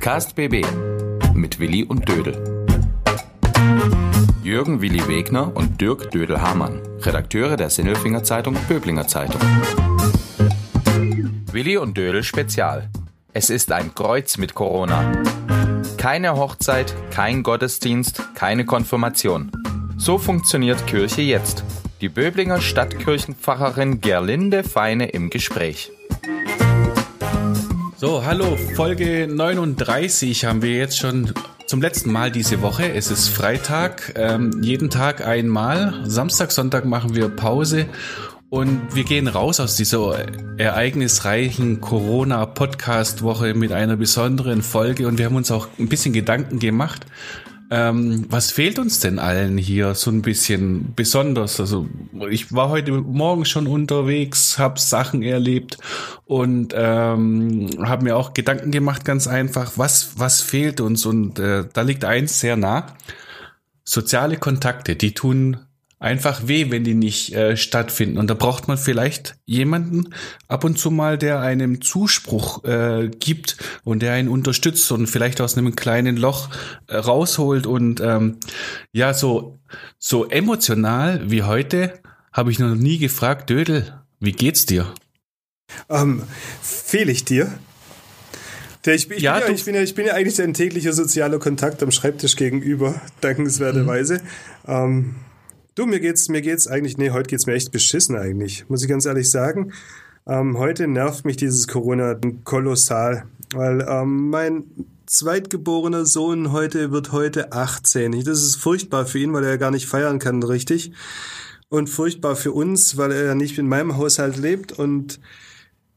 Podcast BB mit Willi und Dödel. Jürgen Willi Wegner und Dirk Dödel-Hamann, Redakteure der Sinnelfinger Zeitung Böblinger Zeitung. Willi und Dödel Spezial. Es ist ein Kreuz mit Corona. Keine Hochzeit, kein Gottesdienst, keine Konfirmation. So funktioniert Kirche jetzt. Die Böblinger Stadtkirchenpfarrerin Gerlinde Feine im Gespräch. So, hallo, Folge 39 haben wir jetzt schon zum letzten Mal diese Woche. Es ist Freitag, ähm, jeden Tag einmal. Samstag, Sonntag machen wir Pause und wir gehen raus aus dieser ereignisreichen Corona-Podcast-Woche mit einer besonderen Folge und wir haben uns auch ein bisschen Gedanken gemacht, ähm, was fehlt uns denn allen hier so ein bisschen besonders? Also ich war heute Morgen schon unterwegs, habe Sachen erlebt und ähm, habe mir auch Gedanken gemacht, ganz einfach, was was fehlt uns? Und äh, da liegt eins sehr nah: soziale Kontakte. Die tun einfach weh, wenn die nicht äh, stattfinden. Und da braucht man vielleicht jemanden ab und zu mal, der einem Zuspruch äh, gibt und der einen unterstützt und vielleicht aus einem kleinen Loch äh, rausholt. Und ähm, ja, so, so emotional wie heute habe ich noch nie gefragt, Dödel, wie geht's dir? Ähm, fehle ich dir? Ich, ich, ja, bin ja, ich, bin ja, ich bin ja eigentlich ein täglicher sozialer Kontakt am Schreibtisch gegenüber, dankenswerterweise. Mhm. Ähm, Du, mir geht's, mir geht's eigentlich, nee, heute geht's mir echt beschissen eigentlich, muss ich ganz ehrlich sagen. Ähm, heute nervt mich dieses Corona kolossal, weil ähm, mein zweitgeborener Sohn heute wird heute 18. Das ist furchtbar für ihn, weil er ja gar nicht feiern kann, richtig. Und furchtbar für uns, weil er nicht in meinem Haushalt lebt und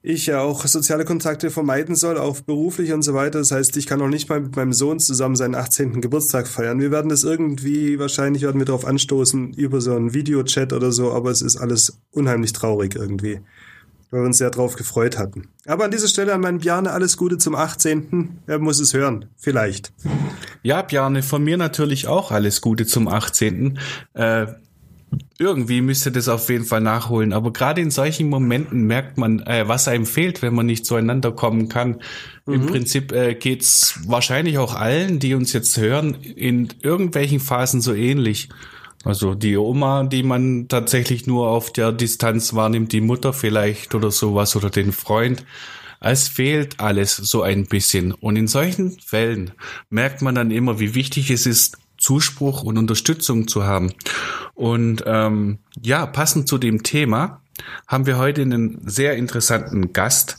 ich ja auch soziale Kontakte vermeiden soll, auch beruflich und so weiter. Das heißt, ich kann auch nicht mal mit meinem Sohn zusammen seinen 18. Geburtstag feiern. Wir werden das irgendwie, wahrscheinlich werden wir darauf anstoßen, über so einen Videochat oder so, aber es ist alles unheimlich traurig irgendwie, weil wir uns sehr drauf gefreut hatten. Aber an dieser Stelle an meinen Bjarne alles Gute zum 18. Er muss es hören, vielleicht. Ja, Bjarne, von mir natürlich auch alles Gute zum 18. Äh, irgendwie müsste das auf jeden Fall nachholen. Aber gerade in solchen Momenten merkt man, äh, was einem fehlt, wenn man nicht zueinander kommen kann. Mhm. Im Prinzip äh, geht's wahrscheinlich auch allen, die uns jetzt hören, in irgendwelchen Phasen so ähnlich. Also die Oma, die man tatsächlich nur auf der Distanz wahrnimmt, die Mutter vielleicht oder sowas oder den Freund. Es fehlt alles so ein bisschen. Und in solchen Fällen merkt man dann immer, wie wichtig es ist, Zuspruch und Unterstützung zu haben. Und ähm, ja, passend zu dem Thema haben wir heute einen sehr interessanten Gast,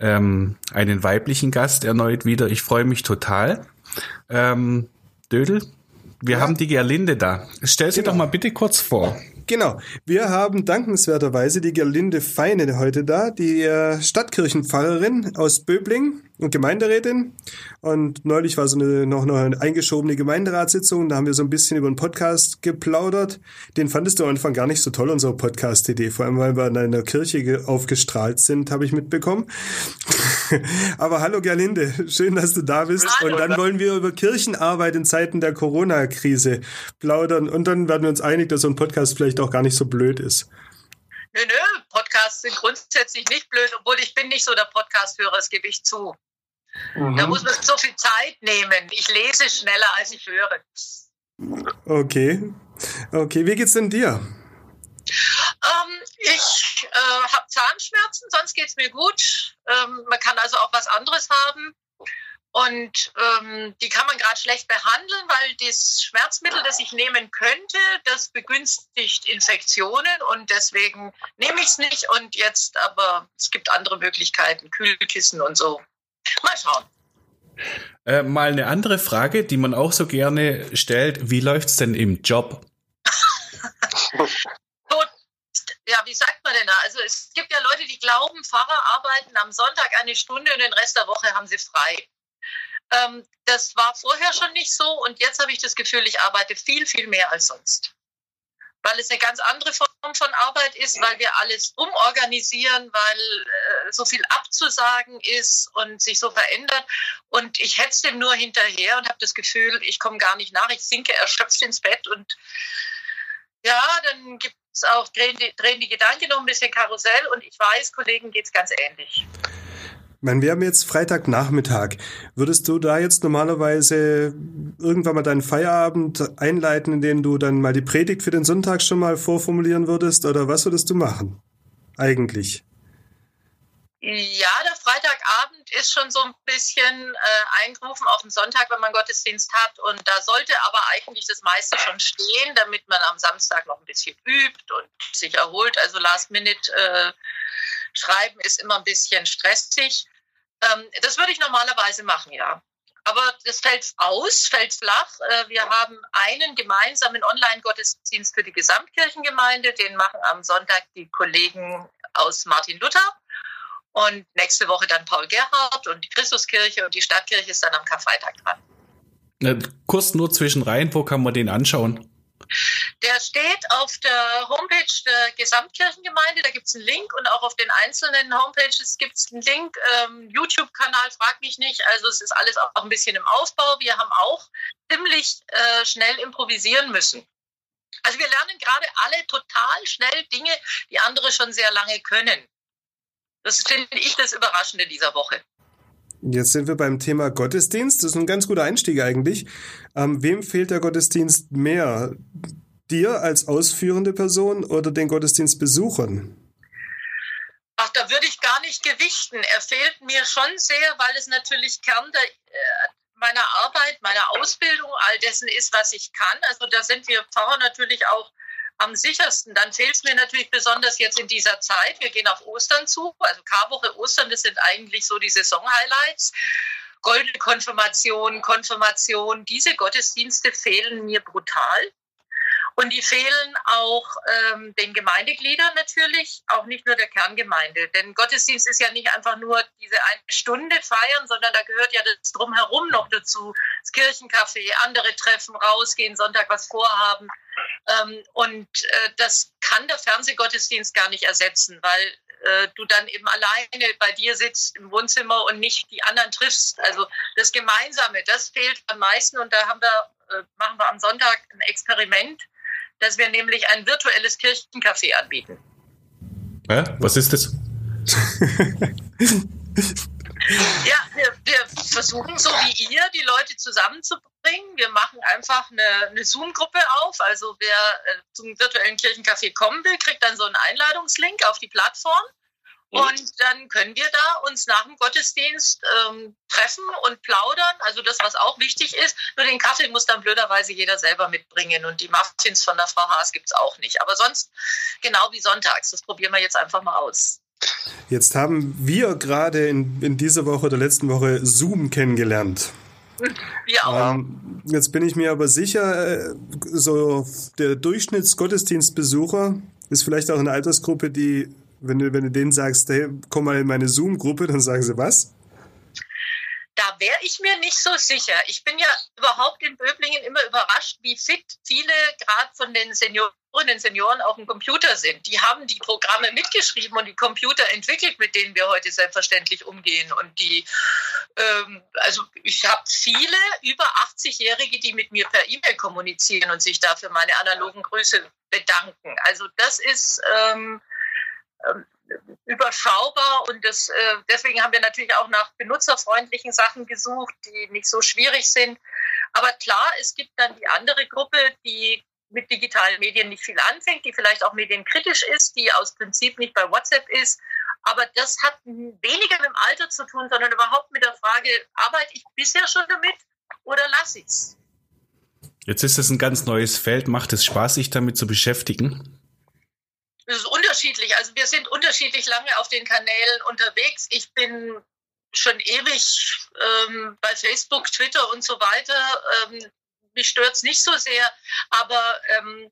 ähm, einen weiblichen Gast erneut wieder. Ich freue mich total. Ähm, Dödel, wir ja. haben die Gerlinde da. Stell sie genau. doch mal bitte kurz vor. Genau. Wir haben dankenswerterweise die Gerlinde Feine heute da, die äh, Stadtkirchenpfarrerin aus Böbling Gemeinderätin. Und neulich war so eine noch, eine eingeschobene Gemeinderatssitzung. Da haben wir so ein bisschen über einen Podcast geplaudert. Den fandest du am Anfang gar nicht so toll, unsere Podcast-Idee. Vor allem, weil wir in einer Kirche aufgestrahlt sind, habe ich mitbekommen. Aber hallo Gerlinde, schön, dass du da bist. Hallo. Und dann wollen wir über Kirchenarbeit in Zeiten der Corona-Krise plaudern. Und dann werden wir uns einig, dass so ein Podcast vielleicht auch gar nicht so blöd ist. Nö, nö, Podcasts sind grundsätzlich nicht blöd, obwohl ich bin nicht so der Podcast-Hörer, das gebe ich zu. Mhm. Da muss man so viel Zeit nehmen. Ich lese schneller, als ich höre. Okay. Okay, wie geht's denn dir? Ähm, ich äh, habe Zahnschmerzen, sonst geht's mir gut. Ähm, man kann also auch was anderes haben. Und ähm, die kann man gerade schlecht behandeln, weil das Schmerzmittel, das ich nehmen könnte, das begünstigt Infektionen und deswegen nehme ich es nicht. Und jetzt aber, es gibt andere Möglichkeiten, Kühlkissen und so. Mal schauen. Äh, mal eine andere Frage, die man auch so gerne stellt. Wie läuft es denn im Job? ja, wie sagt man denn da? Also es gibt ja Leute, die glauben, Pfarrer arbeiten am Sonntag eine Stunde und den Rest der Woche haben sie frei. Ähm, das war vorher schon nicht so und jetzt habe ich das Gefühl, ich arbeite viel, viel mehr als sonst weil es eine ganz andere Form von Arbeit ist, weil wir alles umorganisieren, weil äh, so viel abzusagen ist und sich so verändert. Und ich hetze dem nur hinterher und habe das Gefühl, ich komme gar nicht nach, ich sinke erschöpft ins Bett und ja, dann gibt es auch, drehen die, drehen die Gedanken noch ein bisschen Karussell und ich weiß, Kollegen geht es ganz ähnlich. Meine, wir haben jetzt Freitagnachmittag. Würdest du da jetzt normalerweise irgendwann mal deinen Feierabend einleiten, in dem du dann mal die Predigt für den Sonntag schon mal vorformulieren würdest? Oder was würdest du machen? Eigentlich. Ja, der Freitagabend ist schon so ein bisschen äh, eingerufen auf den Sonntag, wenn man Gottesdienst hat. Und da sollte aber eigentlich das meiste schon stehen, damit man am Samstag noch ein bisschen übt und sich erholt. Also Last Minute äh, Schreiben ist immer ein bisschen stressig. Ähm, das würde ich normalerweise machen, ja. Aber das fällt aus, fällt flach. Äh, wir haben einen gemeinsamen Online-Gottesdienst für die Gesamtkirchengemeinde. Den machen am Sonntag die Kollegen aus Martin Luther. Und nächste Woche dann Paul Gerhardt und die Christuskirche und die Stadtkirche ist dann am Karfreitag dran. Äh, kurz nur zwischen rein, wo kann man den anschauen? Der steht auf der Homepage der Gesamtkirchengemeinde, da gibt es einen Link und auch auf den einzelnen Homepages gibt es einen Link. Ähm, YouTube-Kanal, frag mich nicht. Also es ist alles auch ein bisschen im Aufbau. Wir haben auch ziemlich äh, schnell improvisieren müssen. Also wir lernen gerade alle total schnell Dinge, die andere schon sehr lange können. Das finde ich das Überraschende dieser Woche. Jetzt sind wir beim Thema Gottesdienst. Das ist ein ganz guter Einstieg eigentlich. Ähm, wem fehlt der Gottesdienst mehr? Dir als ausführende Person oder den Gottesdienstbesuchern? Ach, da würde ich gar nicht gewichten. Er fehlt mir schon sehr, weil es natürlich Kern der, äh, meiner Arbeit, meiner Ausbildung, all dessen ist, was ich kann. Also da sind wir Pfarrer natürlich auch am sichersten. Dann fehlt es mir natürlich besonders jetzt in dieser Zeit. Wir gehen auf Ostern zu, also Karwoche, Ostern, das sind eigentlich so die Saison-Highlights. Goldene Konfirmation, Konfirmation, diese Gottesdienste fehlen mir brutal. Und die fehlen auch ähm, den Gemeindegliedern natürlich, auch nicht nur der Kerngemeinde. Denn Gottesdienst ist ja nicht einfach nur diese eine Stunde feiern, sondern da gehört ja das Drumherum noch dazu. Das Kirchencafé, andere Treffen, rausgehen, Sonntag was vorhaben. Ähm, und äh, das kann der Fernsehgottesdienst gar nicht ersetzen, weil äh, du dann eben alleine bei dir sitzt im Wohnzimmer und nicht die anderen triffst. Also das Gemeinsame, das fehlt am meisten. Und da haben wir, äh, machen wir am Sonntag ein Experiment dass wir nämlich ein virtuelles Kirchencafé anbieten. Ja, was ist das? ja, wir, wir, versuchen so wie ihr die Leute zusammenzubringen. Wir machen einfach eine, eine Zoom-Gruppe auf. Also wer äh, zum virtuellen Kirchencafé kommen will, kriegt dann so einen Einladungslink auf die Plattform. Und dann können wir da uns nach dem Gottesdienst ähm, treffen und plaudern. Also das, was auch wichtig ist. Nur den Kaffee muss dann blöderweise jeder selber mitbringen. Und die Muffins von der Frau Haas gibt es auch nicht. Aber sonst genau wie sonntags. Das probieren wir jetzt einfach mal aus. Jetzt haben wir gerade in, in dieser Woche oder letzten Woche Zoom kennengelernt. Wir auch. Ähm, jetzt bin ich mir aber sicher, äh, so der Durchschnittsgottesdienstbesucher ist vielleicht auch eine Altersgruppe, die wenn du, wenn du denen sagst, hey, komm mal in meine Zoom-Gruppe, dann sagen sie was? Da wäre ich mir nicht so sicher. Ich bin ja überhaupt in Böblingen immer überrascht, wie fit viele gerade von den Senioren und Senioren auf dem Computer sind. Die haben die Programme mitgeschrieben und die Computer entwickelt, mit denen wir heute selbstverständlich umgehen. Und die, ähm, also ich habe viele über 80-Jährige, die mit mir per E-Mail kommunizieren und sich dafür meine analogen Grüße bedanken. Also das ist ähm, ähm, überschaubar und das, äh, deswegen haben wir natürlich auch nach benutzerfreundlichen Sachen gesucht, die nicht so schwierig sind. Aber klar, es gibt dann die andere Gruppe, die mit digitalen Medien nicht viel anfängt, die vielleicht auch medienkritisch ist, die aus Prinzip nicht bei WhatsApp ist. Aber das hat weniger mit dem Alter zu tun, sondern überhaupt mit der Frage, arbeite ich bisher schon damit oder lasse ich es? Jetzt ist es ein ganz neues Feld. Macht es Spaß, sich damit zu beschäftigen? Das ist unterschiedlich. Also wir sind unterschiedlich lange auf den Kanälen unterwegs. Ich bin schon ewig ähm, bei Facebook, Twitter und so weiter. Ähm, mich stört es nicht so sehr, aber ähm,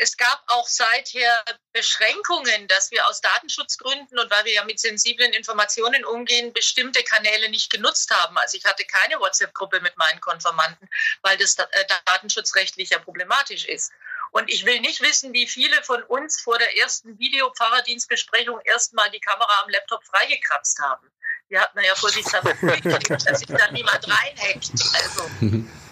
es gab auch seither Beschränkungen, dass wir aus Datenschutzgründen und weil wir ja mit sensiblen Informationen umgehen, bestimmte Kanäle nicht genutzt haben. Also ich hatte keine WhatsApp-Gruppe mit meinen Konformanten, weil das äh, datenschutzrechtlich ja problematisch ist. Und ich will nicht wissen, wie viele von uns vor der ersten Videopfarrerdienstbesprechung erstmal die Kamera am Laptop freigekratzt haben. Die hat man ja vorsichtshalber dass sich da niemand reinhackt. Also.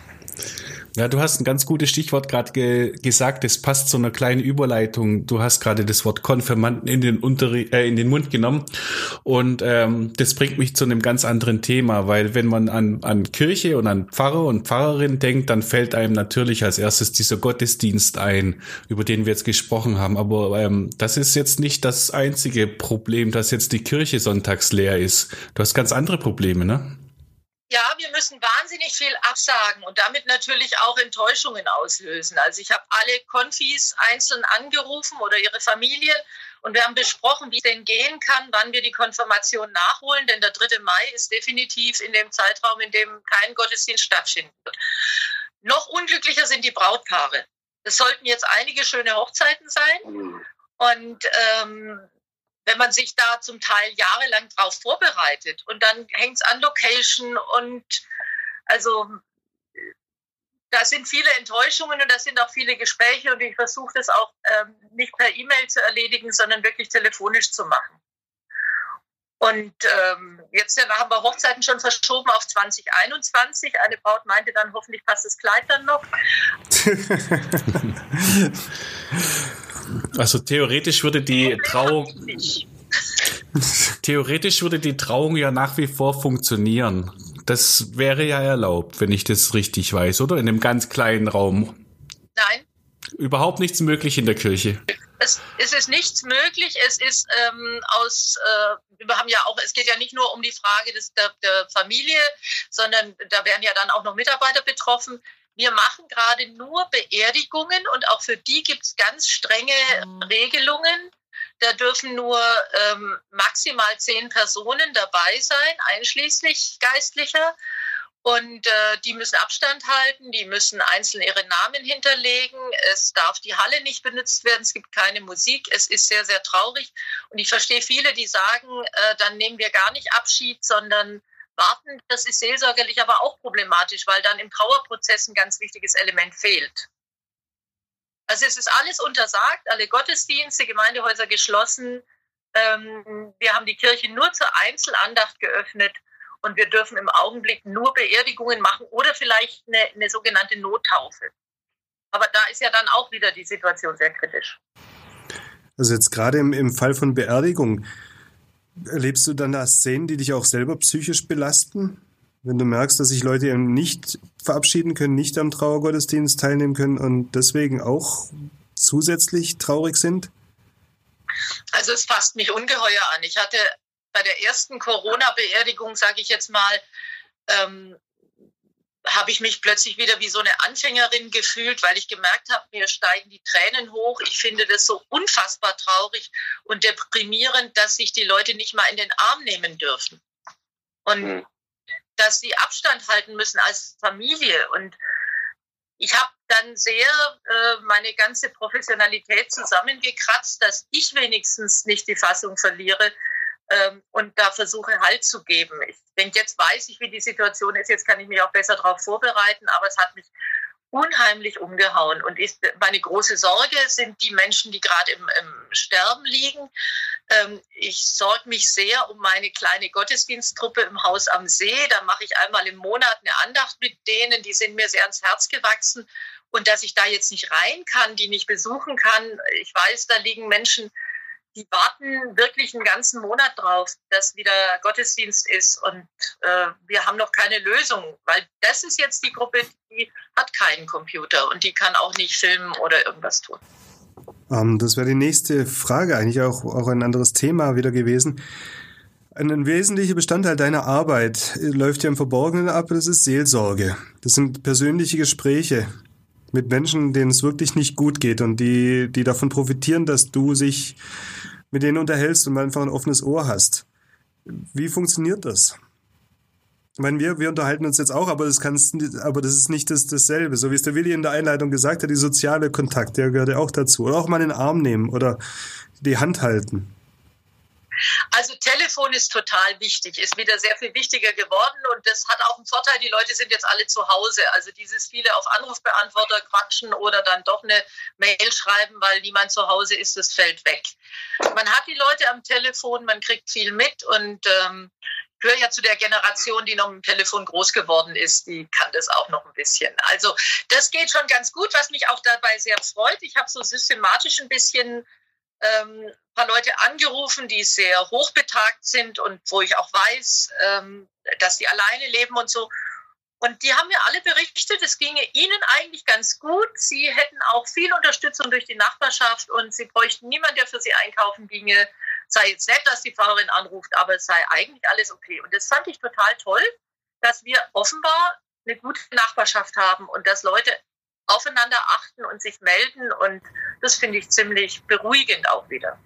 Ja, du hast ein ganz gutes Stichwort gerade ge gesagt. Das passt zu einer kleinen Überleitung. Du hast gerade das Wort Konfirmanden in den, Unterri äh, in den Mund genommen. Und ähm, das bringt mich zu einem ganz anderen Thema, weil wenn man an, an Kirche und an Pfarrer und Pfarrerin denkt, dann fällt einem natürlich als erstes dieser Gottesdienst ein, über den wir jetzt gesprochen haben. Aber ähm, das ist jetzt nicht das einzige Problem, dass jetzt die Kirche sonntags leer ist. Du hast ganz andere Probleme, ne? Ja, wir müssen wahnsinnig viel absagen und damit natürlich auch Enttäuschungen auslösen. Also ich habe alle Konfis einzeln angerufen oder ihre Familien und wir haben besprochen, wie es denn gehen kann, wann wir die Konfirmation nachholen, denn der 3. Mai ist definitiv in dem Zeitraum, in dem kein Gottesdienst stattfinden wird. Noch unglücklicher sind die Brautpaare. Es sollten jetzt einige schöne Hochzeiten sein. Mhm. Und ähm, wenn man sich da zum Teil jahrelang drauf vorbereitet und dann hängt es an Location und also da sind viele Enttäuschungen und da sind auch viele Gespräche und ich versuche das auch ähm, nicht per E-Mail zu erledigen, sondern wirklich telefonisch zu machen. Und ähm, jetzt haben wir Hochzeiten schon verschoben auf 2021. Eine Braut meinte dann, hoffentlich passt das Kleid dann noch. Also theoretisch würde die Trauung theoretisch würde die Trauung ja nach wie vor funktionieren. Das wäre ja erlaubt, wenn ich das richtig weiß, oder? In einem ganz kleinen Raum. Nein. Überhaupt nichts möglich in der Kirche. Es, es ist nichts möglich. Es ist ähm, aus, äh, wir haben ja auch, es geht ja nicht nur um die Frage des, der, der Familie, sondern da werden ja dann auch noch Mitarbeiter betroffen. Wir machen gerade nur Beerdigungen und auch für die gibt es ganz strenge mhm. Regelungen. Da dürfen nur ähm, maximal zehn Personen dabei sein, einschließlich Geistlicher. Und äh, die müssen Abstand halten, die müssen einzeln ihre Namen hinterlegen. Es darf die Halle nicht benutzt werden, es gibt keine Musik. Es ist sehr, sehr traurig. Und ich verstehe viele, die sagen, äh, dann nehmen wir gar nicht Abschied, sondern warten, das ist seelsorgerlich aber auch problematisch, weil dann im Trauerprozess ein ganz wichtiges Element fehlt. Also es ist alles untersagt, alle Gottesdienste, Gemeindehäuser geschlossen. Ähm, wir haben die Kirche nur zur Einzelandacht geöffnet und wir dürfen im Augenblick nur Beerdigungen machen oder vielleicht eine, eine sogenannte Nottaufe. Aber da ist ja dann auch wieder die Situation sehr kritisch. Also jetzt gerade im, im Fall von Beerdigung, Erlebst du dann da Szenen, die dich auch selber psychisch belasten? Wenn du merkst, dass sich Leute eben nicht verabschieden können, nicht am Trauergottesdienst teilnehmen können und deswegen auch zusätzlich traurig sind? Also es fasst mich ungeheuer an. Ich hatte bei der ersten Corona-Beerdigung, sage ich jetzt mal, ähm, habe ich mich plötzlich wieder wie so eine Anfängerin gefühlt, weil ich gemerkt habe, mir steigen die Tränen hoch. Ich finde das so unfassbar traurig und deprimierend, dass sich die Leute nicht mal in den Arm nehmen dürfen. Und mhm. dass sie Abstand halten müssen als Familie. Und ich habe dann sehr äh, meine ganze Professionalität zusammengekratzt, dass ich wenigstens nicht die Fassung verliere, ähm, und da versuche Halt zu geben. Ich denke, jetzt weiß ich, wie die Situation ist, jetzt kann ich mich auch besser darauf vorbereiten, aber es hat mich unheimlich umgehauen. Und ich, meine große Sorge sind die Menschen, die gerade im, im, Sterben liegen. Ähm, ich sorge mich sehr um meine kleine Gottesdiensttruppe im Haus am See. Da mache ich einmal im Monat eine Andacht mit denen. Die sind mir sehr ans Herz gewachsen. Und dass ich da jetzt nicht rein kann, die nicht besuchen kann. Ich weiß, da liegen Menschen die warten wirklich einen ganzen Monat drauf, dass wieder Gottesdienst ist und äh, wir haben noch keine Lösung, weil das ist jetzt die Gruppe, die hat keinen Computer und die kann auch nicht filmen oder irgendwas tun. Um, ähm, das wäre die nächste Frage, eigentlich auch, auch ein anderes Thema wieder gewesen. Ein wesentlicher Bestandteil deiner Arbeit läuft ja im Verborgenen ab, das ist Seelsorge. Das sind persönliche Gespräche mit Menschen, denen es wirklich nicht gut geht und die, die davon profitieren, dass du sich mit denen unterhältst und einfach ein offenes Ohr hast. Wie funktioniert das? Ich meine, wir, wir unterhalten uns jetzt auch, aber das, kannst, aber das ist nicht das, dasselbe. So wie es der Willi in der Einleitung gesagt hat, die soziale Kontakt, der gehört ja auch dazu. Oder auch mal den Arm nehmen oder die Hand halten. Also Telefon ist total wichtig, ist wieder sehr viel wichtiger geworden und das hat auch einen Vorteil, die Leute sind jetzt alle zu Hause. Also dieses viele auf Anrufbeantworter quatschen oder dann doch eine Mail schreiben, weil niemand zu Hause ist, das fällt weg. Man hat die Leute am Telefon, man kriegt viel mit und ähm, gehöre ja zu der Generation, die noch mit dem Telefon groß geworden ist, die kann das auch noch ein bisschen. Also das geht schon ganz gut, was mich auch dabei sehr freut. Ich habe so systematisch ein bisschen ähm, ein paar Leute angerufen, die sehr hochbetagt sind und wo ich auch weiß, ähm, dass die alleine leben und so. Und die haben mir alle berichtet, es ginge ihnen eigentlich ganz gut. Sie hätten auch viel Unterstützung durch die Nachbarschaft und sie bräuchten niemanden, der für sie einkaufen ginge. Sei jetzt nett, dass die Pfarrerin anruft, aber es sei eigentlich alles okay. Und das fand ich total toll, dass wir offenbar eine gute Nachbarschaft haben und dass Leute aufeinander achten und sich melden. Und das finde ich ziemlich beruhigend auch wieder.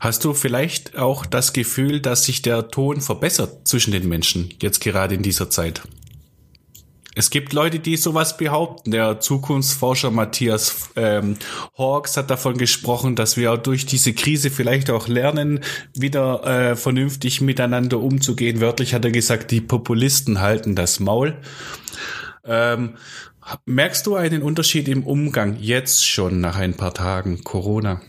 Hast du vielleicht auch das Gefühl, dass sich der Ton verbessert zwischen den Menschen, jetzt gerade in dieser Zeit? Es gibt Leute, die sowas behaupten. Der Zukunftsforscher Matthias ähm, Hawks hat davon gesprochen, dass wir durch diese Krise vielleicht auch lernen, wieder äh, vernünftig miteinander umzugehen. Wörtlich hat er gesagt, die Populisten halten das Maul. Ähm, merkst du einen Unterschied im Umgang jetzt schon nach ein paar Tagen Corona?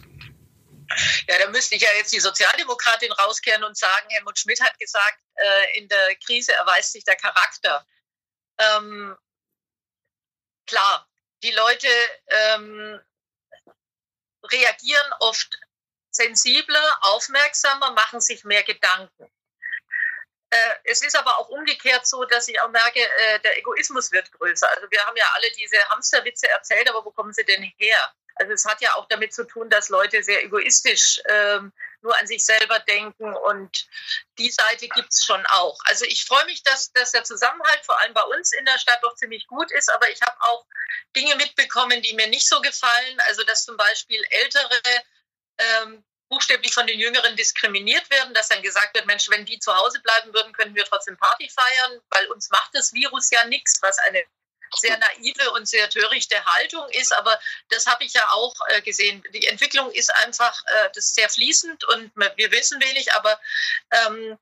Ja, da müsste ich ja jetzt die Sozialdemokratin rauskehren und sagen, Helmut Schmidt hat gesagt, äh, in der Krise erweist sich der Charakter. Ähm, klar, die Leute ähm, reagieren oft sensibler, aufmerksamer, machen sich mehr Gedanken. Äh, es ist aber auch umgekehrt so, dass ich auch merke, äh, der Egoismus wird größer. Also wir haben ja alle diese Hamsterwitze erzählt, aber wo kommen sie denn her? Also es hat ja auch damit zu tun, dass Leute sehr egoistisch ähm, nur an sich selber denken und die Seite gibt es schon auch. Also ich freue mich, dass, dass der Zusammenhalt vor allem bei uns in der Stadt doch ziemlich gut ist, aber ich habe auch Dinge mitbekommen, die mir nicht so gefallen. Also dass zum Beispiel ältere ähm, buchstäblich von den Jüngeren diskriminiert werden, dass dann gesagt wird, Mensch, wenn die zu Hause bleiben würden, könnten wir trotzdem Party feiern, weil uns macht das Virus ja nichts, was eine sehr naive und sehr törichte Haltung ist. Aber das habe ich ja auch äh, gesehen. Die Entwicklung ist einfach äh, das ist sehr fließend und wir wissen wenig, aber ähm,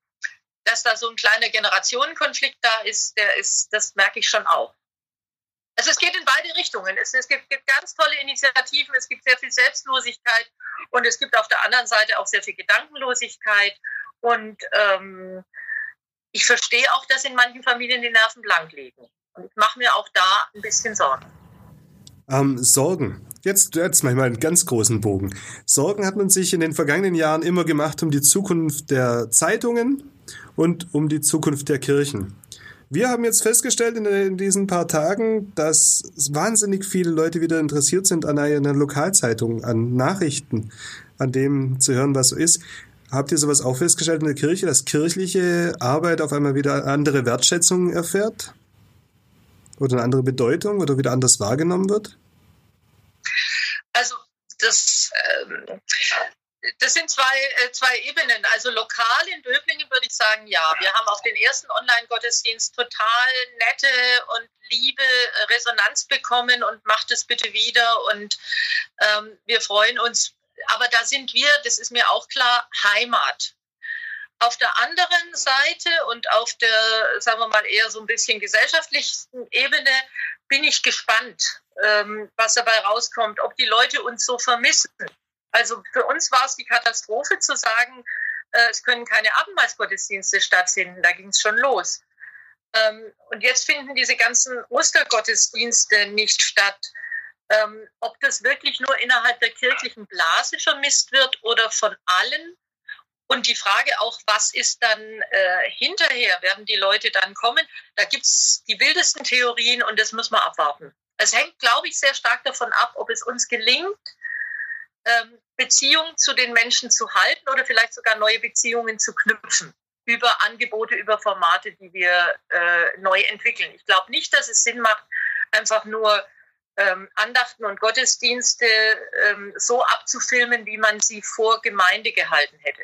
dass da so ein kleiner Generationenkonflikt da ist, der ist, das merke ich schon auch. Also es geht in beide Richtungen. Es, es gibt, gibt, ganz tolle Initiativen, es gibt sehr viel Selbstlosigkeit und es gibt auf der anderen Seite auch sehr viel Gedankenlosigkeit. Und ähm, ich verstehe auch, dass in manchen Familien die Nerven blank liegen. Und ich mache mir auch da ein bisschen Sorgen. Ähm, Sorgen. Jetzt, jetzt mache ich mal einen ganz großen Bogen. Sorgen hat man sich in den vergangenen Jahren immer gemacht um die Zukunft der Zeitungen und um die Zukunft der Kirchen. Wir haben jetzt festgestellt in, in, diesen paar Tagen, dass wahnsinnig viele Leute wieder interessiert sind an einer Lokalzeitung, an Nachrichten, an dem zu hören, was so ist. Habt ihr sowas auch festgestellt in der Kirche, dass kirchliche Arbeit auf einmal wieder andere Wertschätzung erfährt? oder eine andere Bedeutung oder wieder anders wahrgenommen wird? Also das, ähm, das sind zwei, äh, zwei Ebenen. Also lokal in Döblingen würde ich sagen, ja. Wir haben auf den ersten Online-Gottesdienst total nette und liebe Resonanz bekommen und macht es bitte wieder. Und ähm, wir freuen uns. Aber da sind wir, das ist mir auch klar, Heimat. Auf der anderen Seite und auf der, sagen wir mal, eher so ein bisschen gesellschaftlichen Ebene bin ich gespannt, ähm, was dabei rauskommt, ob die Leute uns so vermissen. Also für uns war es die Katastrophe zu sagen, äh, es können keine Abendmahlsgottesdienste stattfinden. Da ging es schon los. Ähm, und jetzt finden diese ganzen Ostergottesdienste nicht statt. Ähm, ob das wirklich nur innerhalb der kirchlichen Blase vermisst wird oder von allen, und die Frage auch, was ist dann äh, hinterher? Werden die Leute dann kommen? Da gibt es die wildesten Theorien und das muss man abwarten. Es hängt, glaube ich, sehr stark davon ab, ob es uns gelingt, ähm, Beziehungen zu den Menschen zu halten oder vielleicht sogar neue Beziehungen zu knüpfen über Angebote, über Formate, die wir äh, neu entwickeln. Ich glaube nicht, dass es Sinn macht, einfach nur ähm, Andachten und Gottesdienste ähm, so abzufilmen, wie man sie vor Gemeinde gehalten hätte.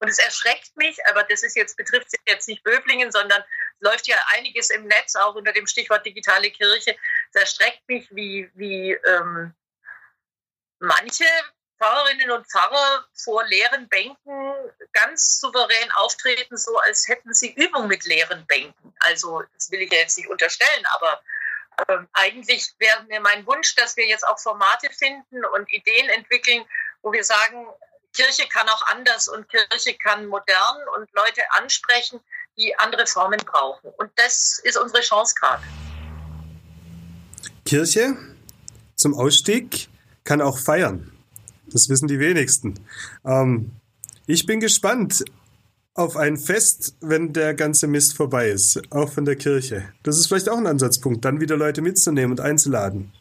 Und es erschreckt mich, aber das ist jetzt, betrifft jetzt nicht Böblingen, sondern läuft ja einiges im Netz, auch unter dem Stichwort digitale Kirche. Es erschreckt mich, wie, wie ähm, manche Pfarrerinnen und Pfarrer vor leeren Bänken ganz souverän auftreten, so als hätten sie Übung mit leeren Bänken. Also, das will ich ja jetzt nicht unterstellen, aber ähm, eigentlich wäre mir mein Wunsch, dass wir jetzt auch Formate finden und Ideen entwickeln, wo wir sagen, Kirche kann auch anders und Kirche kann modern und Leute ansprechen, die andere Formen brauchen. Und das ist unsere Chance gerade. Kirche zum Ausstieg kann auch feiern. Das wissen die wenigsten. Ähm, ich bin gespannt auf ein Fest, wenn der ganze Mist vorbei ist, auch von der Kirche. Das ist vielleicht auch ein Ansatzpunkt, dann wieder Leute mitzunehmen und einzuladen.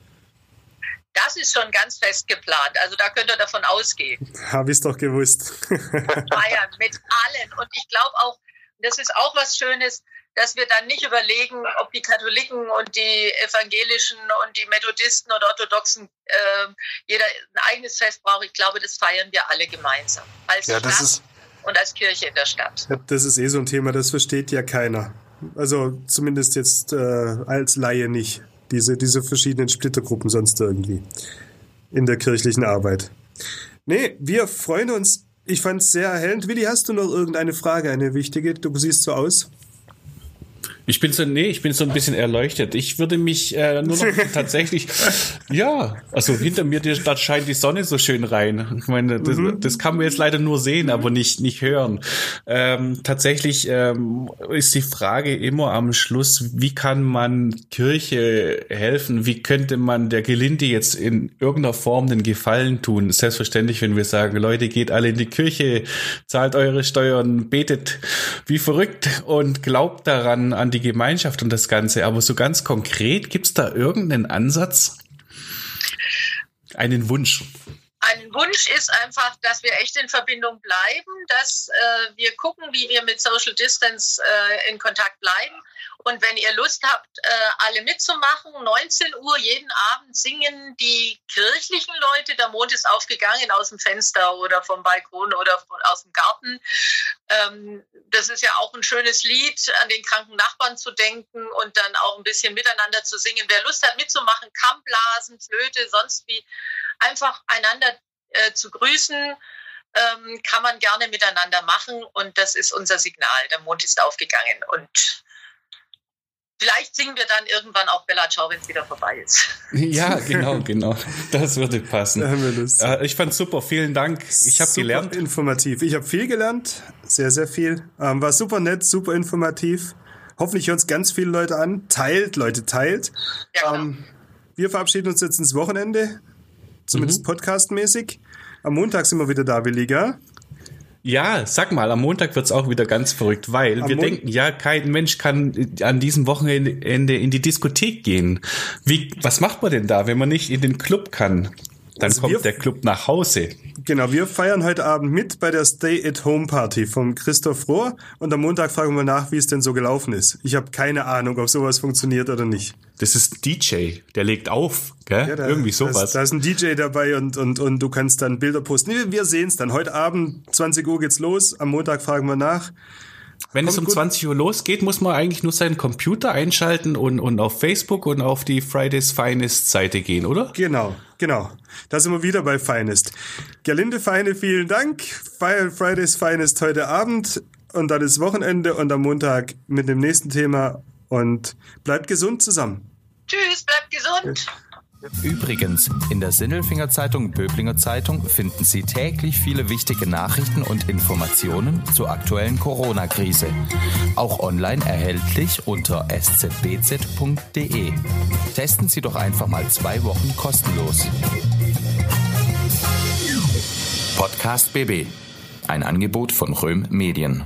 Das ist schon ganz fest geplant. Also da könnt ihr davon ausgehen. Habe ich es doch gewusst. Feiern mit allen. Und ich glaube auch, das ist auch was Schönes, dass wir dann nicht überlegen, ob die Katholiken und die Evangelischen und die Methodisten und Orthodoxen äh, jeder ein eigenes Fest braucht. Ich glaube, das feiern wir alle gemeinsam. Als ja, Stadt ist, und als Kirche in der Stadt. Das ist eh so ein Thema, das versteht ja keiner. Also zumindest jetzt äh, als Laie nicht. Diese, diese verschiedenen Splittergruppen sonst irgendwie in der kirchlichen Arbeit. Nee, wir freuen uns. Ich fand es sehr erhellend. Willi, hast du noch irgendeine Frage, eine wichtige? Du siehst so aus. Ich bin so, nee, ich bin so ein bisschen erleuchtet. Ich würde mich äh, nur noch tatsächlich, ja, also hinter mir, da scheint die Sonne so schön rein. Ich meine, das, mhm. das kann man jetzt leider nur sehen, aber nicht, nicht hören. Ähm, tatsächlich ähm, ist die Frage immer am Schluss, wie kann man Kirche helfen? Wie könnte man der Gelinde jetzt in irgendeiner Form den Gefallen tun? Selbstverständlich, wenn wir sagen, Leute, geht alle in die Kirche, zahlt eure Steuern, betet wie verrückt und glaubt daran, an die Gemeinschaft und das Ganze. Aber so ganz konkret, gibt es da irgendeinen Ansatz? Einen Wunsch? Ein Wunsch ist einfach, dass wir echt in Verbindung bleiben, dass äh, wir gucken, wie wir mit Social Distance äh, in Kontakt bleiben und wenn ihr Lust habt, äh, alle mitzumachen, 19 Uhr jeden Abend singen die kirchlichen Leute, der Mond ist aufgegangen aus dem Fenster oder vom Balkon oder aus dem Garten. Ähm, das ist ja auch ein schönes Lied, an den kranken Nachbarn zu denken und dann auch ein bisschen miteinander zu singen. Wer Lust hat mitzumachen, Kammblasen, Flöte, sonst wie, einfach einander äh, zu grüßen, ähm, kann man gerne miteinander machen und das ist unser Signal. Der Mond ist aufgegangen und Vielleicht singen wir dann irgendwann auch Bella Ciao, wenn es wieder vorbei ist. Ja, genau, genau. Das würde passen. Da. Äh, ich fand super, vielen Dank. Ich habe gelernt. informativ. Ich habe viel gelernt, sehr, sehr viel. Ähm, war super nett, super informativ. Hoffentlich hören uns ganz viele Leute an. Teilt, Leute, teilt. Ja, ähm, wir verabschieden uns jetzt ins Wochenende, zumindest mhm. podcastmäßig. Am Montag sind wir wieder da, Willi, gell? Ja, sag mal, am Montag wird's auch wieder ganz verrückt, weil am wir Mon denken, ja, kein Mensch kann an diesem Wochenende in die Diskothek gehen. Wie, was macht man denn da, wenn man nicht in den Club kann? Dann also kommt der Club nach Hause. Genau, wir feiern heute Abend mit bei der Stay-at-Home-Party von Christoph Rohr und am Montag fragen wir nach, wie es denn so gelaufen ist. Ich habe keine Ahnung, ob sowas funktioniert oder nicht. Das ist DJ, der legt auf, gell? Ja, da, Irgendwie sowas. Da ist ein DJ dabei und, und, und du kannst dann Bilder posten. Wir, wir sehen es dann. Heute Abend, 20 Uhr geht's los. Am Montag fragen wir nach. Wenn Kommt es um gut. 20 Uhr losgeht, muss man eigentlich nur seinen Computer einschalten und, und auf Facebook und auf die Fridays Finest Seite gehen, oder? Genau, genau. Da sind wir wieder bei Finest. Gerlinde Feine, vielen Dank. Fridays Finest heute Abend und dann ist Wochenende und am Montag mit dem nächsten Thema und bleibt gesund zusammen. Tschüss, bleibt gesund. Übrigens, in der Sinnelfinger Zeitung Böblinger Zeitung finden Sie täglich viele wichtige Nachrichten und Informationen zur aktuellen Corona-Krise. Auch online erhältlich unter szbz.de. Testen Sie doch einfach mal zwei Wochen kostenlos. Podcast BB. Ein Angebot von Röhm Medien.